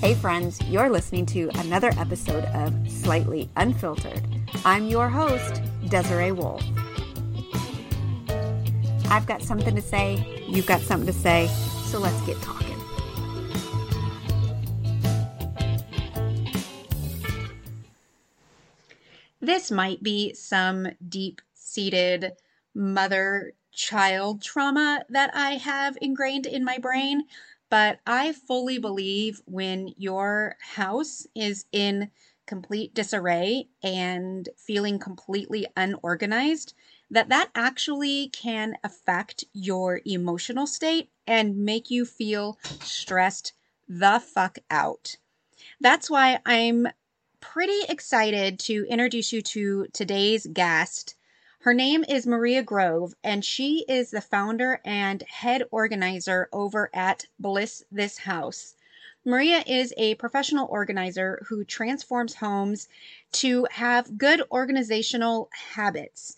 Hey, friends, you're listening to another episode of Slightly Unfiltered. I'm your host, Desiree Wolf. I've got something to say, you've got something to say, so let's get talking. This might be some deep seated mother child trauma that I have ingrained in my brain but I fully believe when your house is in complete disarray and feeling completely unorganized, that that actually can affect your emotional state and make you feel stressed the fuck out. That's why I'm pretty excited to introduce you to today's guest. Her name is Maria Grove, and she is the founder and head organizer over at Bliss This House. Maria is a professional organizer who transforms homes to have good organizational habits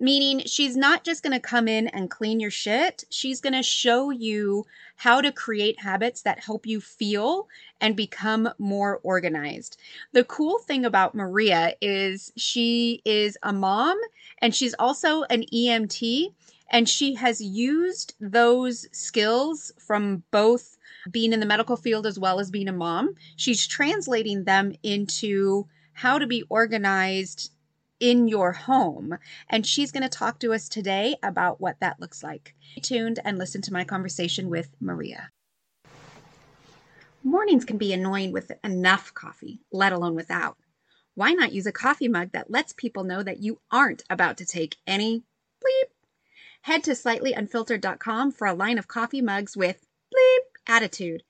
meaning she's not just going to come in and clean your shit. She's going to show you how to create habits that help you feel and become more organized. The cool thing about Maria is she is a mom and she's also an EMT and she has used those skills from both being in the medical field as well as being a mom. She's translating them into how to be organized in your home. And she's going to talk to us today about what that looks like. Stay tuned and listen to my conversation with Maria. Mornings can be annoying with enough coffee, let alone without. Why not use a coffee mug that lets people know that you aren't about to take any bleep? Head to slightlyunfiltered.com for a line of coffee mugs with bleep attitude.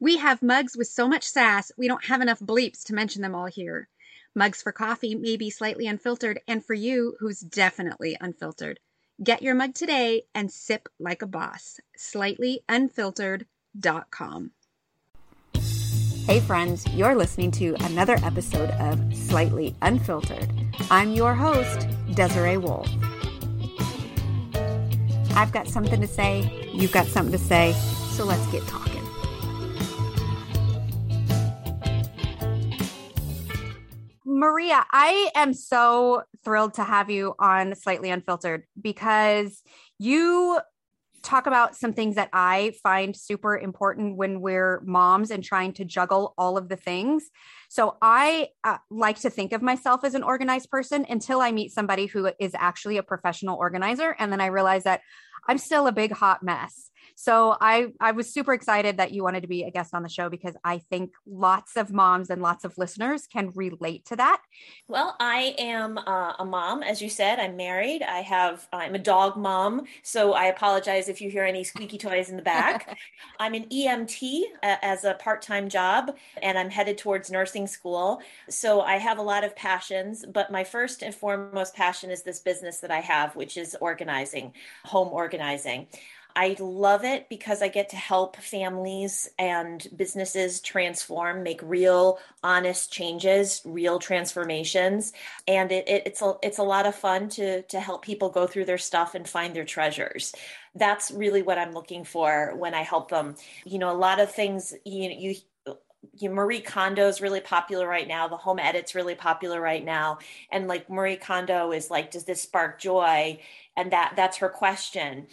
We have mugs with so much sass, we don't have enough bleeps to mention them all here. Mugs for coffee may be slightly unfiltered, and for you, who's definitely unfiltered. Get your mug today and sip like a boss. Slightlyunfiltered.com. Hey, friends, you're listening to another episode of Slightly Unfiltered. I'm your host, Desiree Wolf. I've got something to say, you've got something to say, so let's get talking. Maria, I am so thrilled to have you on Slightly Unfiltered because you talk about some things that I find super important when we're moms and trying to juggle all of the things. So I uh, like to think of myself as an organized person until I meet somebody who is actually a professional organizer. And then I realize that I'm still a big hot mess. So I I was super excited that you wanted to be a guest on the show because I think lots of moms and lots of listeners can relate to that. Well, I am uh, a mom, as you said. I'm married. I have I'm a dog mom, so I apologize if you hear any squeaky toys in the back. I'm an EMT uh, as a part-time job, and I'm headed towards nursing school. So I have a lot of passions, but my first and foremost passion is this business that I have, which is organizing, home organizing. I love it because I get to help families and businesses transform, make real, honest changes, real transformations, and it, it, it's a it's a lot of fun to to help people go through their stuff and find their treasures. That's really what I'm looking for when I help them. You know, a lot of things you you you Marie Kondo is really popular right now. The home edit's really popular right now. And like Marie Kondo is like, does this spark joy? And that that's her question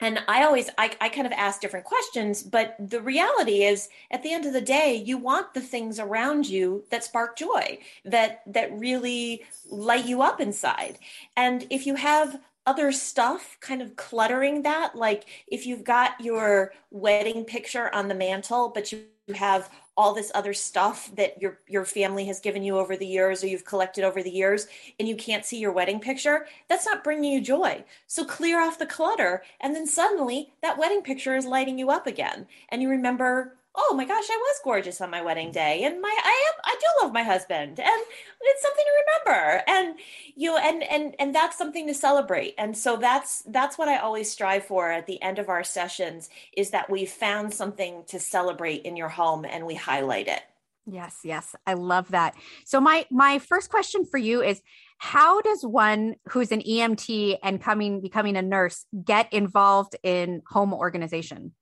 and i always I, I kind of ask different questions but the reality is at the end of the day you want the things around you that spark joy that that really light you up inside. And if you have other stuff kind of cluttering that like if you've got your wedding picture on the mantle but you have all this other stuff that your your family has given you over the years or you've collected over the years and you can't see your wedding picture that's not bringing you joy. So clear off the clutter and then suddenly that wedding picture is lighting you up again. And you remember oh my gosh, I was gorgeous on my wedding day, and my I am I do love my husband, and it's something to remember, and you know, and and and that's something to celebrate, and so that's that's what I always strive for at the end of our sessions is that we found something to celebrate in your home and we highlight it. Yes, yes, I love that. So my my first question for you is how does one who's an EMT and coming becoming a nurse get involved in home organization?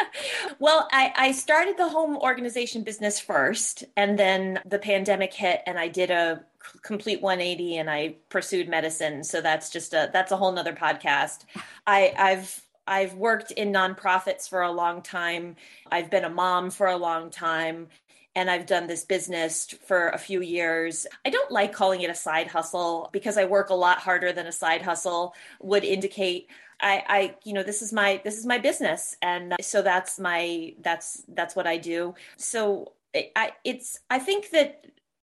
well, I, I started the home organization business first, and then the pandemic hit, and I did a complete 180 and I pursued medicine. So that's just a that's a whole nother podcast. I, I've I've worked in nonprofits for a long time. I've been a mom for a long time and I've done this business for a few years. I don't like calling it a side hustle because I work a lot harder than a side hustle would indicate. I, I, you know, this is my this is my business, and so that's my that's that's what I do. So I, it's I think that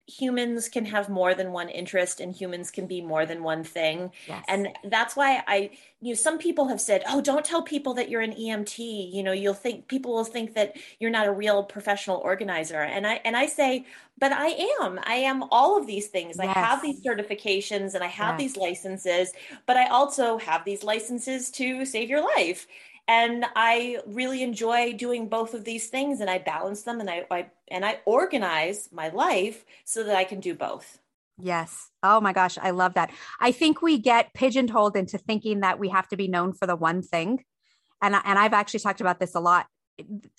humans can have more than one interest and humans can be more than one thing yes. and that's why i you know some people have said oh don't tell people that you're an emt you know you'll think people will think that you're not a real professional organizer and i and i say but i am i am all of these things yes. i have these certifications and i have yes. these licenses but i also have these licenses to save your life and i really enjoy doing both of these things and i balance them and I, I and i organize my life so that i can do both. Yes. Oh my gosh i love that. I think we get pigeonholed into thinking that we have to be known for the one thing. And and i've actually talked about this a lot.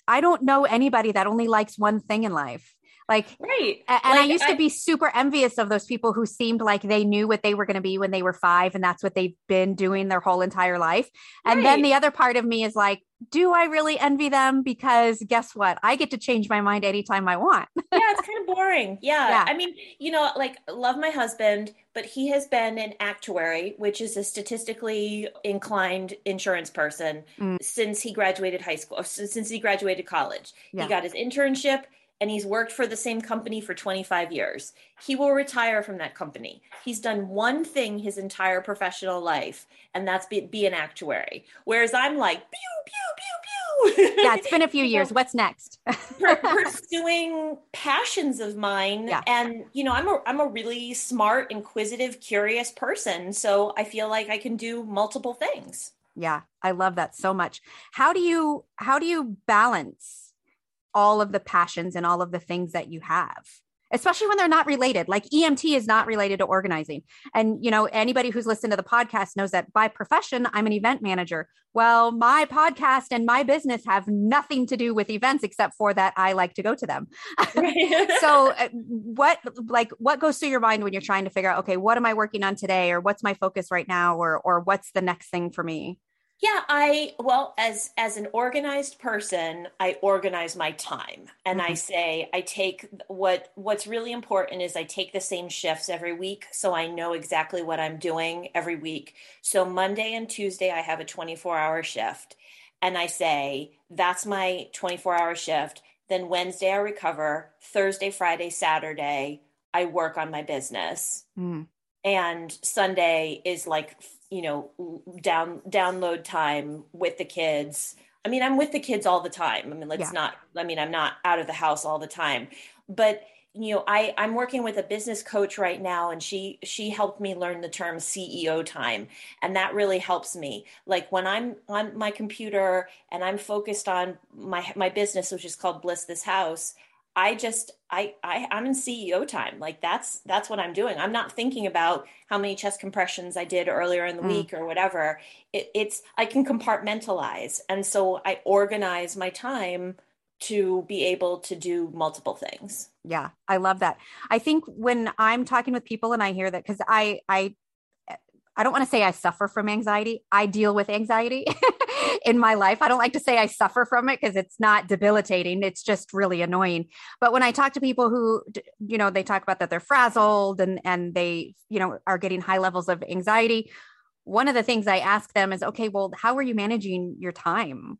I don't know anybody that only likes one thing in life like, right. And like, I used I, to be super envious of those people who seemed like they knew what they were going to be when they were five, and that's what they've been doing their whole entire life. And right. then the other part of me is like, do I really envy them? Because guess what? I get to change my mind anytime I want. yeah, it's kind of boring. Yeah. yeah. I mean, you know, like, love my husband, but he has been an actuary, which is a statistically inclined insurance person mm. since he graduated high school, since he graduated college. Yeah. He got his internship and he's worked for the same company for 25 years. He will retire from that company. He's done one thing his entire professional life, and that's be, be an actuary. Whereas I'm like, pew, pew, pew, pew. yeah, it's been a few years. What's next? pursuing passions of mine. Yeah. And, you know, I'm a, I'm a really smart, inquisitive, curious person. So I feel like I can do multiple things. Yeah, I love that so much. How do you how do you balance all of the passions and all of the things that you have especially when they're not related. Like emt is not related to organizing. And you know anybody who's listened to the podcast knows that by profession i'm an event manager. Well my podcast and my business have nothing to do with events except for that i like to go to them. So uh, what like what goes through your mind when you're trying to figure out okay what am i working on today or what's my focus right now or or what's the next thing for me yeah, I well as as an organized person, I organize my time and mm-hmm. I say I take what what's really important is I take the same shifts every week so I know exactly what I'm doing every week. So Monday and Tuesday I have a 24-hour shift and I say that's my 24-hour shift. Then Wednesday I recover, Thursday, Friday, Saturday I work on my business. Mm. And Sunday is like you know down download time with the kids. I mean i'm with the kids all the time. I mean let's yeah. not i mean i'm not out of the house all the time. But you know i i'm working with a business coach right now and she she helped me learn the term ceo time and that really helps me. Like when i'm on my computer and i'm focused on my my business which is called bliss this house I just I, I I'm in CEO time. Like that's that's what I'm doing. I'm not thinking about how many chest compressions I did earlier in the mm. week or whatever. It, it's I can compartmentalize, and so I organize my time to be able to do multiple things. Yeah, I love that. I think when I'm talking with people and I hear that because I I I don't want to say I suffer from anxiety. I deal with anxiety in my life. I don't like to say I suffer from it because it's not debilitating. It's just really annoying. But when I talk to people who, you know, they talk about that they're frazzled and and they, you know, are getting high levels of anxiety, one of the things I ask them is, okay, well, how are you managing your time?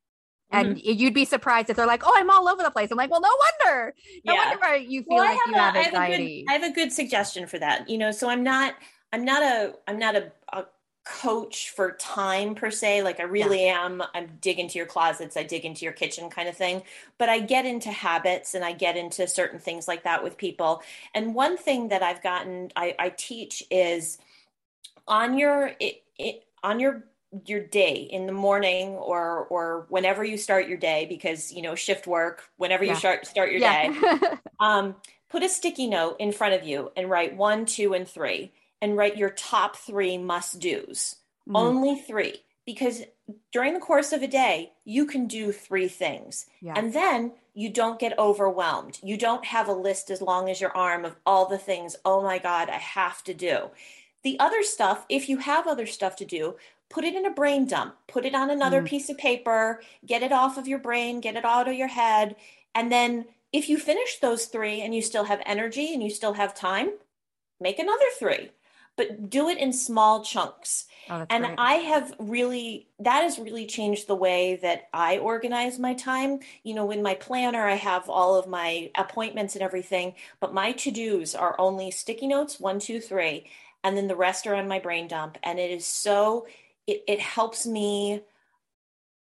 And mm-hmm. you'd be surprised if they're like, "Oh, I'm all over the place." I'm like, "Well, no wonder. No yeah. wonder you feel well, like have you a, have anxiety." I have, good, I have a good suggestion for that. You know, so I'm not I'm not a I'm not a, a coach for time per se like i really yeah. am i'm dig into your closets i dig into your kitchen kind of thing but i get into habits and i get into certain things like that with people and one thing that i've gotten i, I teach is on your it, it, on your your day in the morning or or whenever you start your day because you know shift work whenever yeah. you start start your yeah. day um, put a sticky note in front of you and write one two and three and write your top three must do's. Mm. Only three. Because during the course of a day, you can do three things. And then you don't get overwhelmed. You don't have a list as long as your arm of all the things, oh my God, I have to do. The other stuff, if you have other stuff to do, put it in a brain dump, put it on another mm. piece of paper, get it off of your brain, get it out of your head. And then if you finish those three and you still have energy and you still have time, make another three, but do it in small chunks. Oh, and great. I have really, that has really changed the way that I organize my time. You know, in my planner, I have all of my appointments and everything, but my to dos are only sticky notes one, two, three, and then the rest are on my brain dump. And it is so, it, it helps me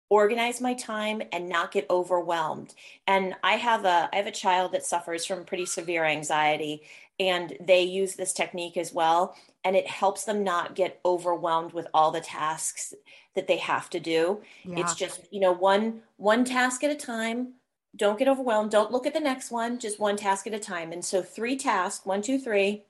organize my time and not get overwhelmed and i have a i have a child that suffers from pretty severe anxiety and they use this technique as well and it helps them not get overwhelmed with all the tasks that they have to do. Yeah. it's just you know one one task at a time. Don't get overwhelmed. Don't look at the next one just one task at a time. And so three tasks one two three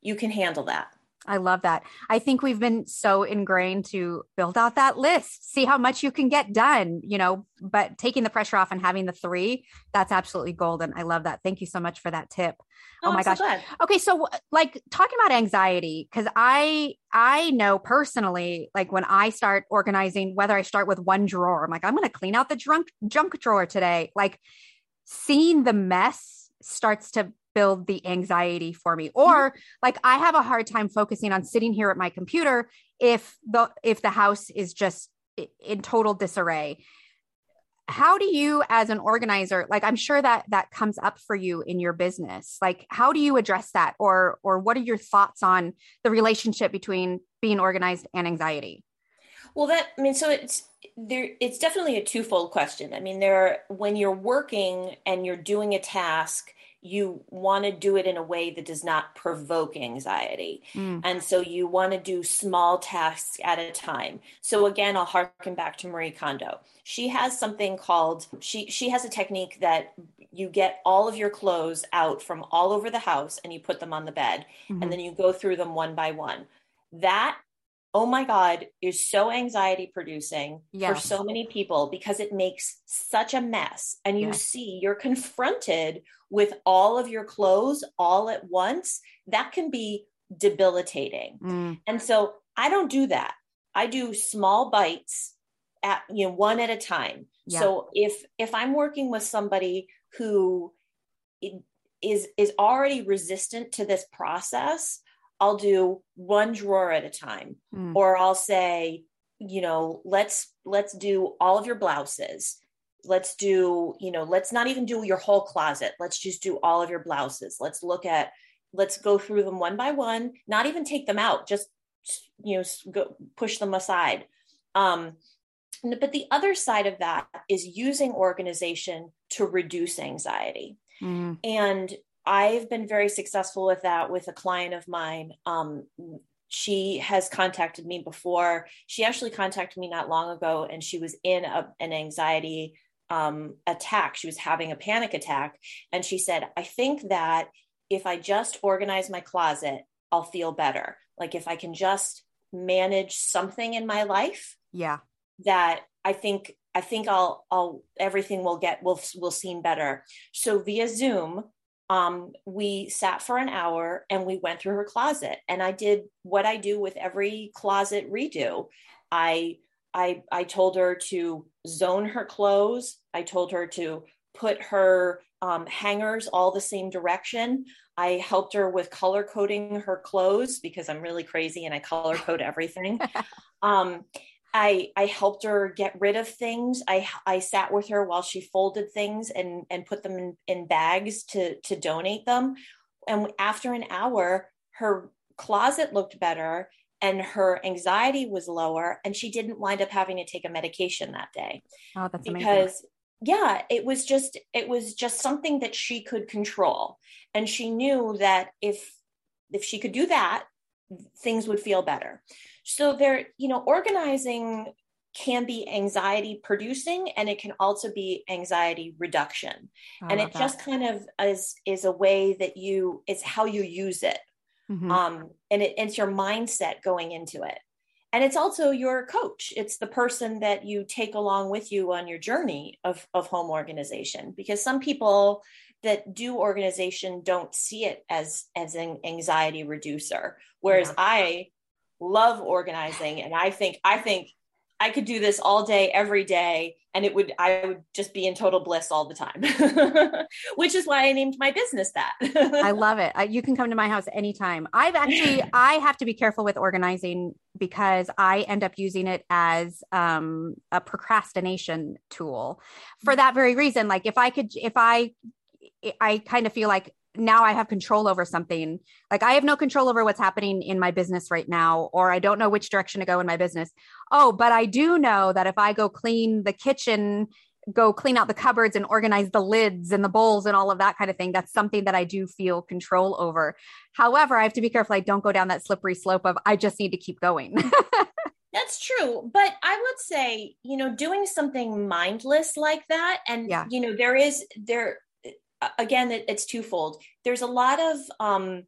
you can handle that I love that. I think we've been so ingrained to build out that list, see how much you can get done, you know, but taking the pressure off and having the three, that's absolutely golden. I love that. Thank you so much for that tip. Oh, oh my gosh. So okay, so like talking about anxiety cuz I I know personally like when I start organizing whether I start with one drawer, I'm like I'm going to clean out the junk junk drawer today. Like seeing the mess starts to build the anxiety for me. Or like i have a hard time focusing on sitting here at my computer if the if the house is just in total disarray. How do you as an organizer like i'm sure that that comes up for you in your business. Like how do you address that? Or or what are your thoughts on the relationship between being organized and anxiety? Well that i mean so it's there it's definitely a twofold question. I mean there when you're working and you're doing a task you want to do it in a way that does not provoke anxiety. Mm. And so you want to do small tasks at a time. So again, I'll harken back to Marie Kondo. She has something called she she has a technique that you get all of your clothes out from all over the house and you put them on the bed mm-hmm. and then you go through them one by one. That oh my God, is so anxiety producing yes. for so many people because it makes such a mess. And you yes. see, you're confronted with all of your clothes all at once. That can be debilitating. Mm. And so I don't do that. I do small bites at you know one at a time. Yeah. So if if I'm working with somebody who is is already resistant to this process, I'll do one drawer at a time mm. or I'll say, you know, let's let's do all of your blouses. Let's do, you know, let's not even do your whole closet. Let's just do all of your blouses. Let's look at let's go through them one by one, not even take them out, just you know, go push them aside. Um but the other side of that is using organization to reduce anxiety. Mm. And I've been very successful with that with a client of mine. Um, she has contacted me before. She actually contacted me not long ago, and she was in a, an anxiety um, attack. She was having a panic attack. And she said, I think that if I just organize my closet, I'll feel better. Like if I can just manage something in my life. Yeah. That I think I think I'll I'll everything will get will will seem better. So via Zoom, um, we sat for an hour and we went through her closet. And i did what i do with every closet redo. I i i told her to zone her clothes. I told her to put her um, hangers all the same direction. I helped her with color coding her clothes because i'm really crazy and i color code everything. Um, I I helped her get rid of things. I I sat with her while she folded things and and put them in, in bags to to donate them. And after an hour, her closet looked better and her anxiety was lower and she didn't wind up having to take a medication that day. Oh, that's amazing. because amazing. yeah, it was just it was just something that she could control. And she knew that if if she could do that, things would feel better. So there, you know, organizing can be anxiety producing and it can also be anxiety reduction. and it that. just kind of is is a way that you it's how you use it. Mm-hmm. Um, and it, it's your mindset going into it. And it's also your coach. It's the person that you take along with you on your journey of, of home organization. Because some people that do organization don't see it as as an anxiety reducer. Whereas yeah. I love organizing and I think I think I could do this all day, every day, and it would I would just be in total bliss all the time. Which is why I named my business that. I love it. you can come to my house anytime. I've actually I have to be careful with organizing because I end up using it as um, a procrastination tool for that very reason. Like if I could, if I I kind of feel like now I have control over something. Like I have no control over what's happening in my business right now, or I don't know which direction to go in my business. Oh, but I do know that if I go clean the kitchen, go clean out the cupboards and organize the lids and the bowls and all of that kind of thing, that's something that I do feel control over. However, I have to be careful I don't go down that slippery slope of I just need to keep going. That's true. But I would say, you know, doing something mindless like that, and, yeah. you know, there is, there, again it, it's twofold. There's a lot of um,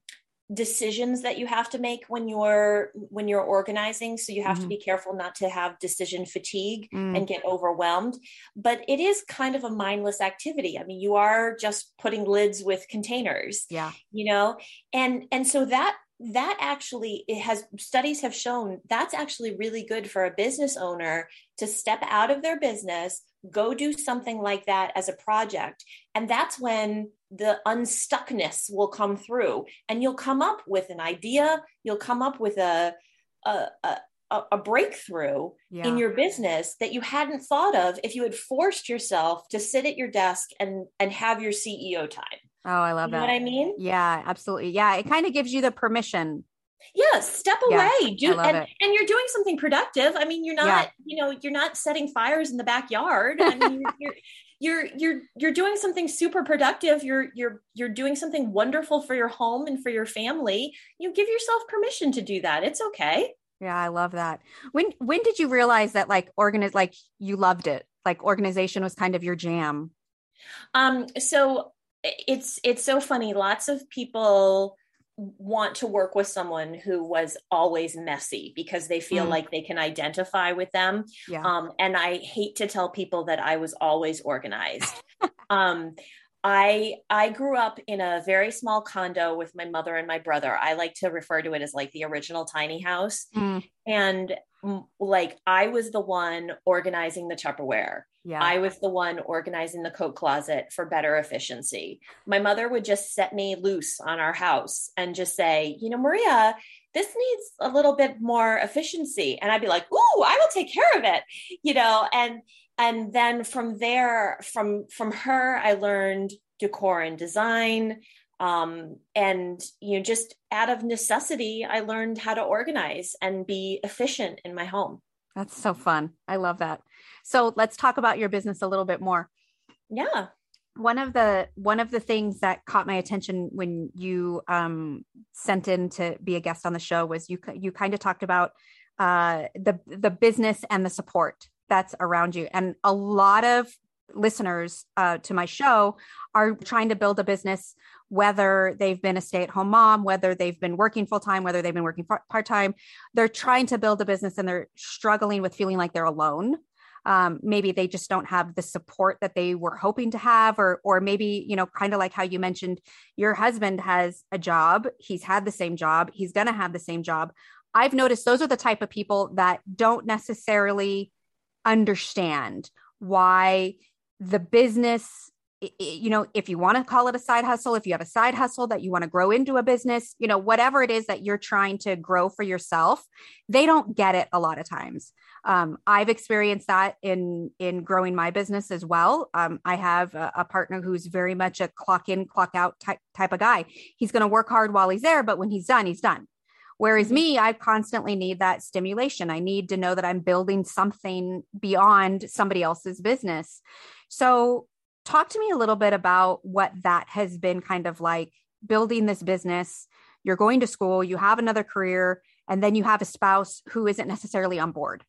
decisions that you have to make when you're when you're organizing. So you have mm-hmm. to be careful not to have decision fatigue mm. and get overwhelmed. But it is kind of a mindless activity. I mean you are just putting lids with containers yeah. you know? And and so that that actually it has studies have shown that's actually really good for a business owner to step out of their business go do something like that as a project. And that's when the unstuckness will come through and you'll come up with an idea, you'll come up with a, a, a a, breakthrough yeah. in your business that you hadn't thought of if you had forced yourself to sit at your desk and and have your CEO time. Oh, I love you that. what I mean? Yeah, absolutely. Yeah, it kind of gives you the permission yeah step away yeah, do and, it. and you're doing something productive. I mean you're not yeah. you know you're not setting fires in the backyard. I mean you're, you're you're you're doing something super productive. You're you're you're doing something wonderful for your home and for your family. You give yourself permission to do that. It's okay. Yeah i love that. When when did you realize that like organize like you loved it? Like organization was kind of your jam? Um so it's it's so funny. Lots of people want to work with someone who was always messy because they feel mm. like they can identify with them. Yeah. Um, and I hate to tell people that I was always organized. um, I I grew up in a very small condo with my mother and my brother. I like to refer to it as like the original tiny house. Mm. And like I was the one organizing the Tupperware. Yeah. I was the one organizing the coat closet for better efficiency. My mother would just set me loose on our house and just say, you know, Maria, this needs a little bit more efficiency. And I'd be like, ooh, I will take care of it, you know, and and then from there, from from her, I learned decor and design. Um, and you know, just out of necessity, I learned how to organize and be efficient in my home. That's so fun. I love that. So let's talk about your business a little bit more. Yeah. One of the one of the things that caught my attention when you um, sent in to be a guest on the show was you you kind of talked about uh, the the business and the support that's around you, and a lot of listeners uh, to my show are trying to build a business whether they've been a stay-at-home mom whether they've been working full-time whether they've been working part-time. They're trying to build a business and they're struggling with feeling like they're alone. Um, maybe they just don't have the support that they were hoping to have or or maybe you know kind of like how you mentioned your husband has a job. He's had the same job. He's going to have the same job. I've noticed those are the type of people that don't necessarily understand why the business you know, if you want to call it a side hustle, if you have a side hustle that you want to grow into a business, you know, whatever it is that you're trying to grow for yourself, they don't get it a lot of times. Um, I've experienced that in in growing my business as well. Um, I have a, a, partner who's very much a clock in, clock out type type of guy. He's going to work hard while he's there, but when he's done, he's done. Whereas mm-hmm. me, I constantly need that stimulation. I need to know that I'm building something beyond somebody else's business. So talk to me a little bit about what that has been kind of like building this business. You're going to school, you have another career, and then you have a spouse who isn't necessarily on board.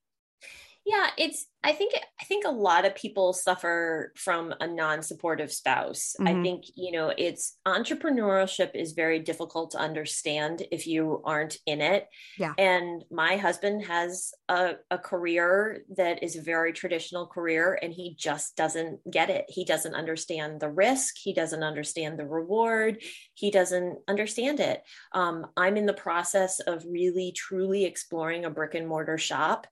Yeah, it's I think I think a lot of people suffer from a non-supportive spouse. Mm-hmm. I think, you know, it's entrepreneurship is very difficult to understand if you aren't in it. Yeah. And my husband has a, a career that is a very traditional career and he just doesn't get it. He doesn't understand the risk, he doesn't understand the reward, he doesn't understand it. Um, I'm in the process of really truly exploring a brick and mortar shop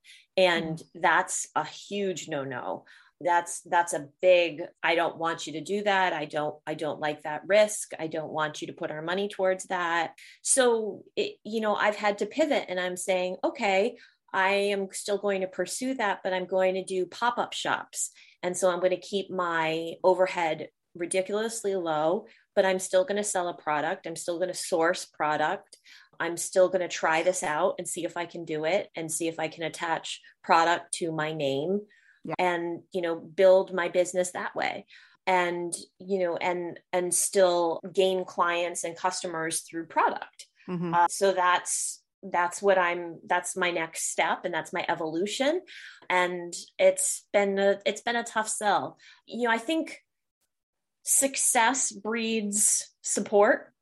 and that's a huge no no that's that's a big i don't want you to do that. I don't i don't like that risk. I don't want you to put our money towards that. So it, you know i've had to pivot and i'm saying okay i am still going to pursue that but i'm going to do pop-up shops. And so i'm going to keep my overhead ridiculously low but i'm still going to sell a product. I'm still going to source product I'm still going to try this out and see if I can do it and see if I can attach product to my name yeah. and, you know, build my business that way and, you know, and, and still gain clients and customers through product. Mm-hmm. Uh, so that's, that's what I'm that's my next step and that's my evolution and it's been a it's been a tough sell. You know, I think success breeds support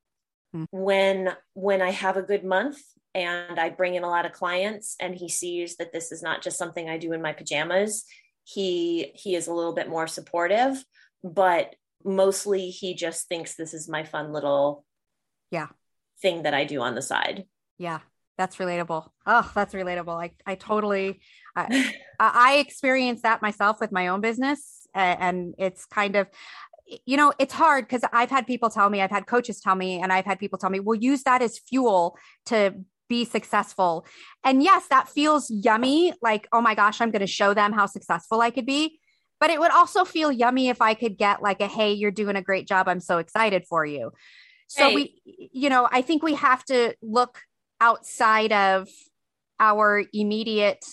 mm-hmm. when when I have a good month and I bring in a lot of clients and he sees that this is not just something I do in my pajamas, he he is a little bit more supportive, but mostly he just thinks this is my fun little yeah thing that I do on the side. Yeah. That's relatable. Oh, that's relatable. I, I totally, I, I experienced that myself with my own business. And it's kind of, you know, it's hard because I've had people tell me, I've had coaches tell me, and I've had people tell me, we'll use that as fuel to be successful. And yes, that feels yummy. Like, oh my gosh, I'm going to show them how successful I could be. But it would also feel yummy if I could get like a, hey, you're doing a great job. I'm so excited for you. So hey. we, you know, I think we have to look outside of our immediate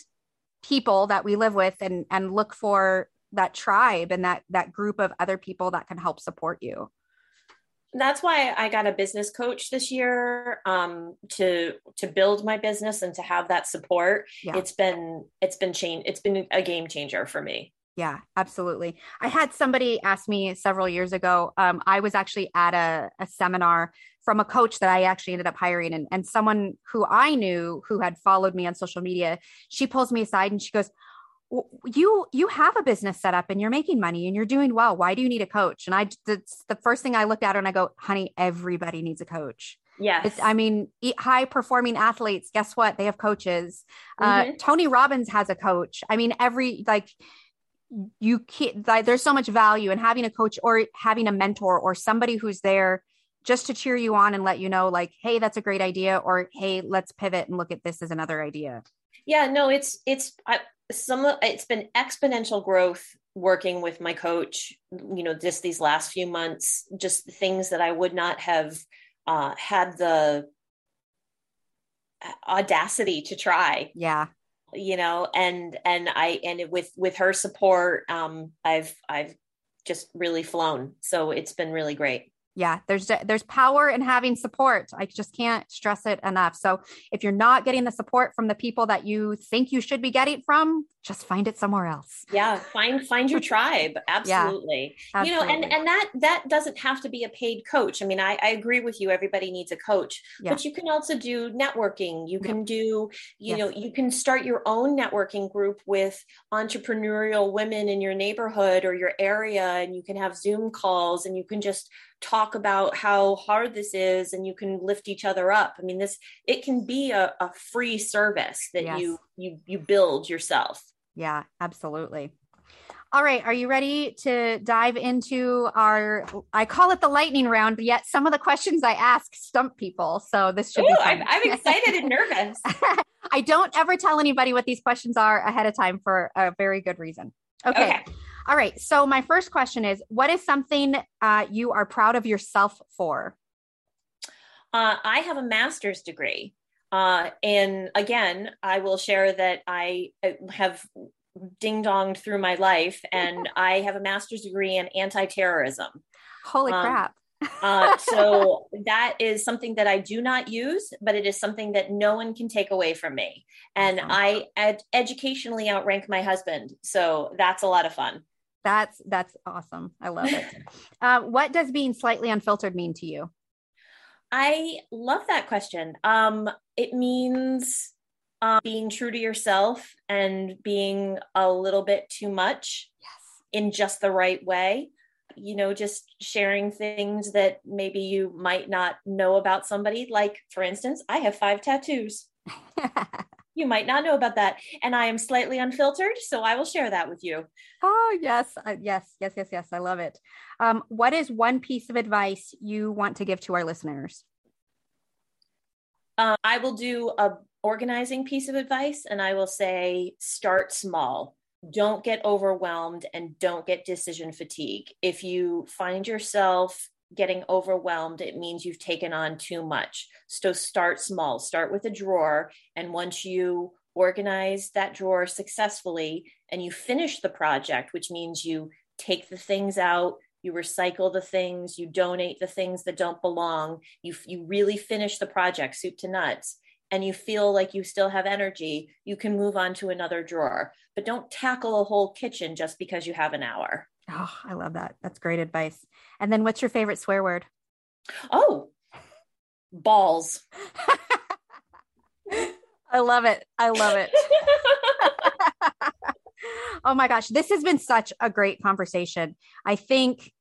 people that we live with and and look for that tribe and that that group of other people that can help support you that's why I got a business coach this year um, to to build my business and to have that support. Yeah. It's been it's been change it's been a game changer for me. Yeah, absolutely. I had somebody ask me several years ago. Um, I was actually at a, a seminar from a coach that I actually ended up hiring, and, and someone who I knew who had followed me on social media. She pulls me aside and she goes, you you have a business set up and you're making money and you're doing well. Why do you need a coach? And i that's the first thing i looked at and i go honey everybody needs a coach. Yes. I mean high performing athletes guess what? They have coaches. Uh, mm-hmm. uh, tony robbins has a coach. I mean every like you can't like, there's so much value in having a coach or having a mentor or somebody who's there just to cheer you on and let you know like hey that's a great idea or hey let's pivot and look at this as another idea yeah no it's it's I, some it's been exponential growth working with my coach you know just these last few months just things that i would not have uh, had the audacity to try. Yeah. You know and and i and with with her support um i've i've just really flown. So it's been really great yeah there's there's power in having support. I just can't stress it enough. So if you're not getting the support from the people that you think you should be getting from just find it somewhere else yeah find find your tribe absolutely. yeah, absolutely. you know and and that that doesn't have to be a paid coach i mean i, I agree with you everybody needs a coach yeah. but you can also do networking you can do you yes. know you can start your own networking group with entrepreneurial women in your neighborhood or your area and you can have zoom calls and you can just talk about how hard this is and you can lift each other up i mean this it can be a, a free service that yes. you you you build yourself yeah, absolutely. All right, are you ready to dive into our? I call it the lightning round, but yet some of the questions I ask stump people. So this should Ooh, be. I'm, I'm excited and nervous. I don't ever tell anybody what these questions are ahead of time for a very good reason. Okay. okay. All right. So my first question is, what is something uh, you are proud of yourself for? Uh, I have a master's degree. Uh, and again, I will share that I uh, have ding donged through my life and I have a master's degree in anti terrorism. Holy um, crap. Uh, so that is something that I do not use, but it is something that no one can take away from me. And awesome. I ed- educationally outrank my husband. So that's a lot of fun. That's that's awesome. I love it. uh, what does being slightly unfiltered mean to you? I love that question. Um, it means um, being true to yourself and being a little bit too much yes. in just the right way you know, just sharing things that maybe you might not know about somebody. Like, for instance, I have five tattoos. you might not know about that. And I am slightly unfiltered, so I will share that with you. Oh, yes. Uh, yes, yes, yes, yes. I love it. Um, what is one piece of advice you want to give to our listeners? Uh, I will do a organizing piece of advice and I will say start small don't get overwhelmed and don't get decision fatigue. If you find yourself getting overwhelmed, it means you've taken on too much. So start small, start with a drawer. And once you organize that drawer successfully and you finish the project, which means you take the things out, you recycle the things, you donate the things that don't belong, you, you really finish the project, soup to nuts and you feel like you still have energy, you can move on to another drawer. But don't tackle a whole kitchen just because you have an hour. Oh, I love that. That's great advice. And then what's your favorite swear word? Oh, balls. I love it. I love it. oh my gosh, this has been such a great conversation. I think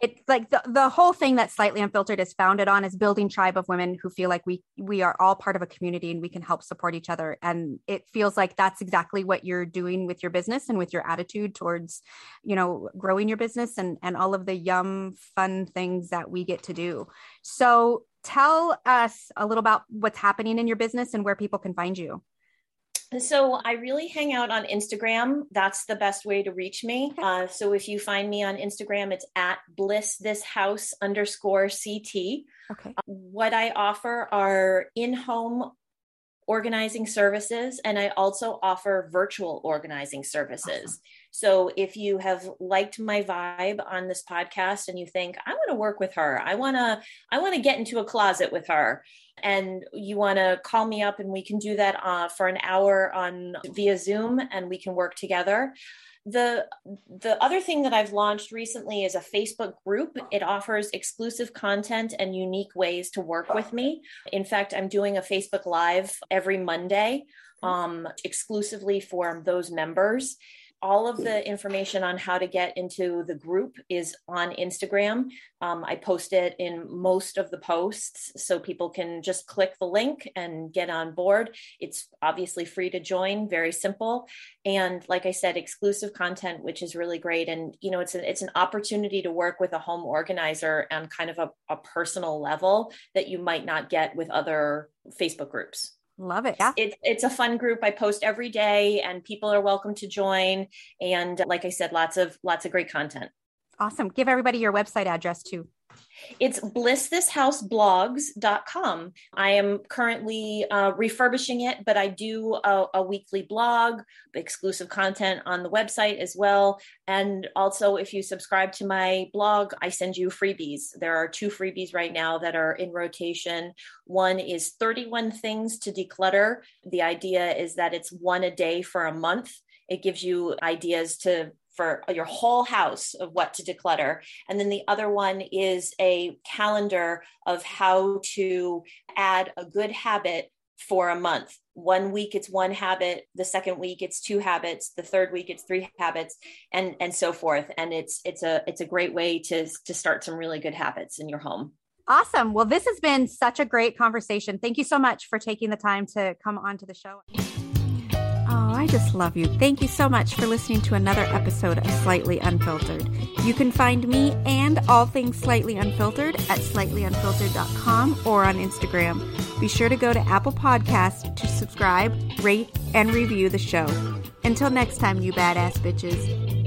it's like the, the whole thing that slightly unfiltered is founded on is building tribe of women who feel like we we are all part of a community and we can help support each other. And it feels like that's exactly what you're doing with your business and with your attitude towards you know growing your business and and all of the yum fun things that we get to do. So tell us a little about what's happening in your business and where people can find you so I really hang out on Instagram. That's the best way to reach me. Uh, so if you find me on Instagram, it's at bliss this house underscore CT. Okay. Uh, what I offer are in-home organizing services, and I also offer virtual organizing services. Awesome. So if you have liked my vibe on this podcast and you think I want to work with her, I want to I want to get into a closet with her and you want to call me up and we can do that uh, for an hour on via Zoom and we can work together. The the other thing that i've launched recently is a facebook group. It offers exclusive content and unique ways to work with me. In fact i'm doing a facebook live every monday um, exclusively for those members all of the information on how to get into the group is on Instagram. Um, I post it in most of the posts so people can just click the link and get on board. It's obviously free to join, very simple. And like I said, exclusive content, which is really great. And, you know, it's, a, it's an opportunity to work with a home organizer on kind of a, a personal level that you might not get with other Facebook groups. Love it. Yeah. It, it's a fun group. I post every day and people are welcome to join. And like I said, lots of lots of great content. Awesome. Give everybody your website address too. It's blissthishouseblogs.com. I am currently uh, refurbishing it, but I do a, a, weekly blog, exclusive content on the website as well. And also, if you subscribe to my blog, I send you freebies. There are two freebies right now that are in rotation. One is 31 things to declutter. The idea is that it's one a day for a month. It gives you ideas to for your whole house of what to declutter. And then the other one is a calendar of how to add a good habit for a month. One week it's one habit, the second week it's two habits, the third week it's three habits and and so forth. And it's it's a it's a great way to to start some really good habits in your home. Awesome. Well, this has been such a great conversation. Thank you so much for taking the time to come on to the show. I just love you. Thank you so much for listening to another episode of Slightly Unfiltered. You can find me and all things Slightly Unfiltered at slightlyunfiltered.com or on Instagram. Be sure to go to Apple Podcasts to subscribe, rate, and review the show. Until next time, you badass bitches.